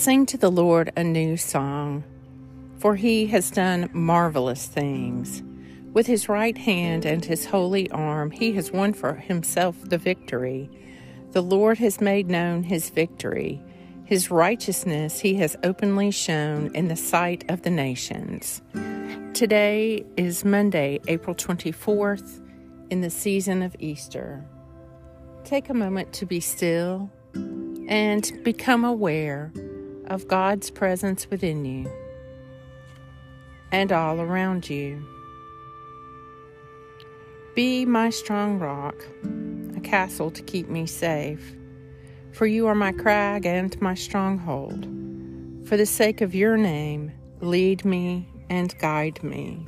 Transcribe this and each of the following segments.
Sing to the Lord a new song, for he has done marvelous things. With his right hand and his holy arm, he has won for himself the victory. The Lord has made known his victory. His righteousness he has openly shown in the sight of the nations. Today is Monday, April 24th, in the season of Easter. Take a moment to be still and become aware of God's presence within you and all around you. Be my strong rock, a castle to keep me safe, for you are my crag and my stronghold. For the sake of your name, lead me and guide me.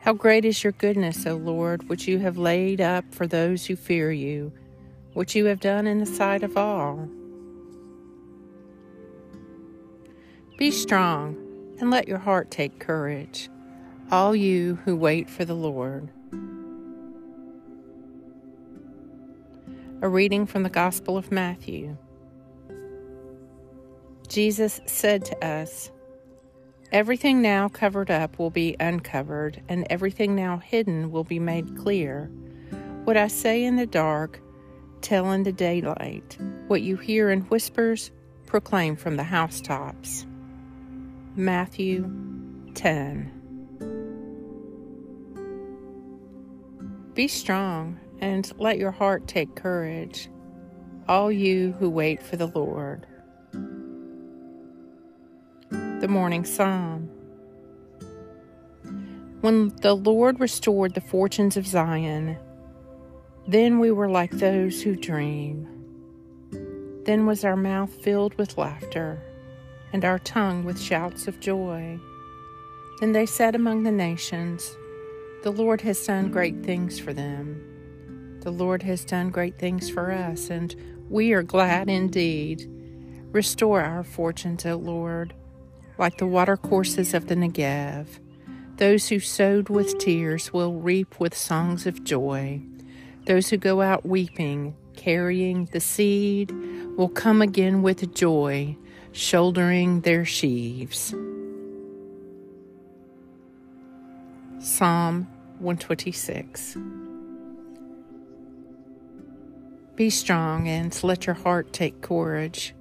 How great is your goodness, O Lord, which you have laid up for those who fear you which you have done in the sight of all. Be strong and let your heart take courage, all you who wait for the Lord. A reading from the Gospel of Matthew. Jesus said to us, Everything now covered up will be uncovered, and everything now hidden will be made clear. What I say in the dark, tell in the daylight. What you hear in whispers, proclaim from the housetops. Matthew 10. Be strong and let your heart take courage, all you who wait for the Lord. The Morning Psalm. When the Lord restored the fortunes of Zion, then we were like those who dream. Then was our mouth filled with laughter, and our tongue with shouts of joy. Then they said among the nations, The Lord has done great things for them. The Lord has done great things for us, and we are glad indeed. Restore our fortunes, O Lord, like the watercourses of the Negev. Those who sowed with tears will reap with songs of joy. Those who go out weeping, carrying the seed, will come again with joy, shouldering their sheaves. Psalm 126 Be strong and let your heart take courage,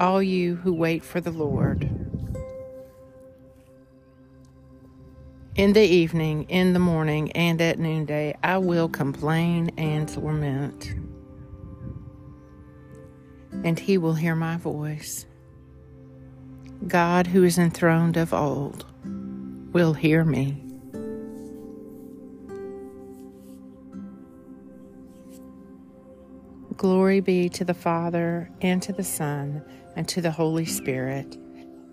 all you who wait for the Lord. In the evening, in the morning, and at noonday, I will complain and lament. And he will hear my voice. God, who is enthroned of old, will hear me. Glory be to the Father, and to the Son, and to the Holy Spirit,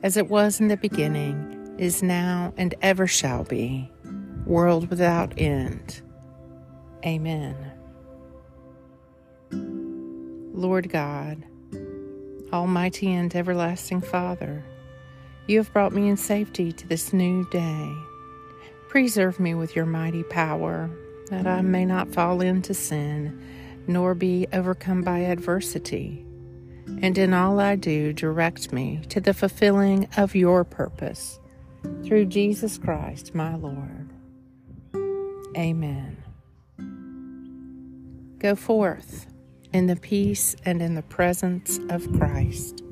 as it was in the beginning is now, and ever shall be, world without end. Amen. Lord God, Almighty and everlasting Father, you have brought me in safety to this new day. Preserve me with your mighty power, that I may not fall into sin, nor be overcome by adversity. And in all I do, direct me to the fulfilling of your purpose through Jesus Christ, my Lord. Amen. Go forth in the peace and in the presence of Christ.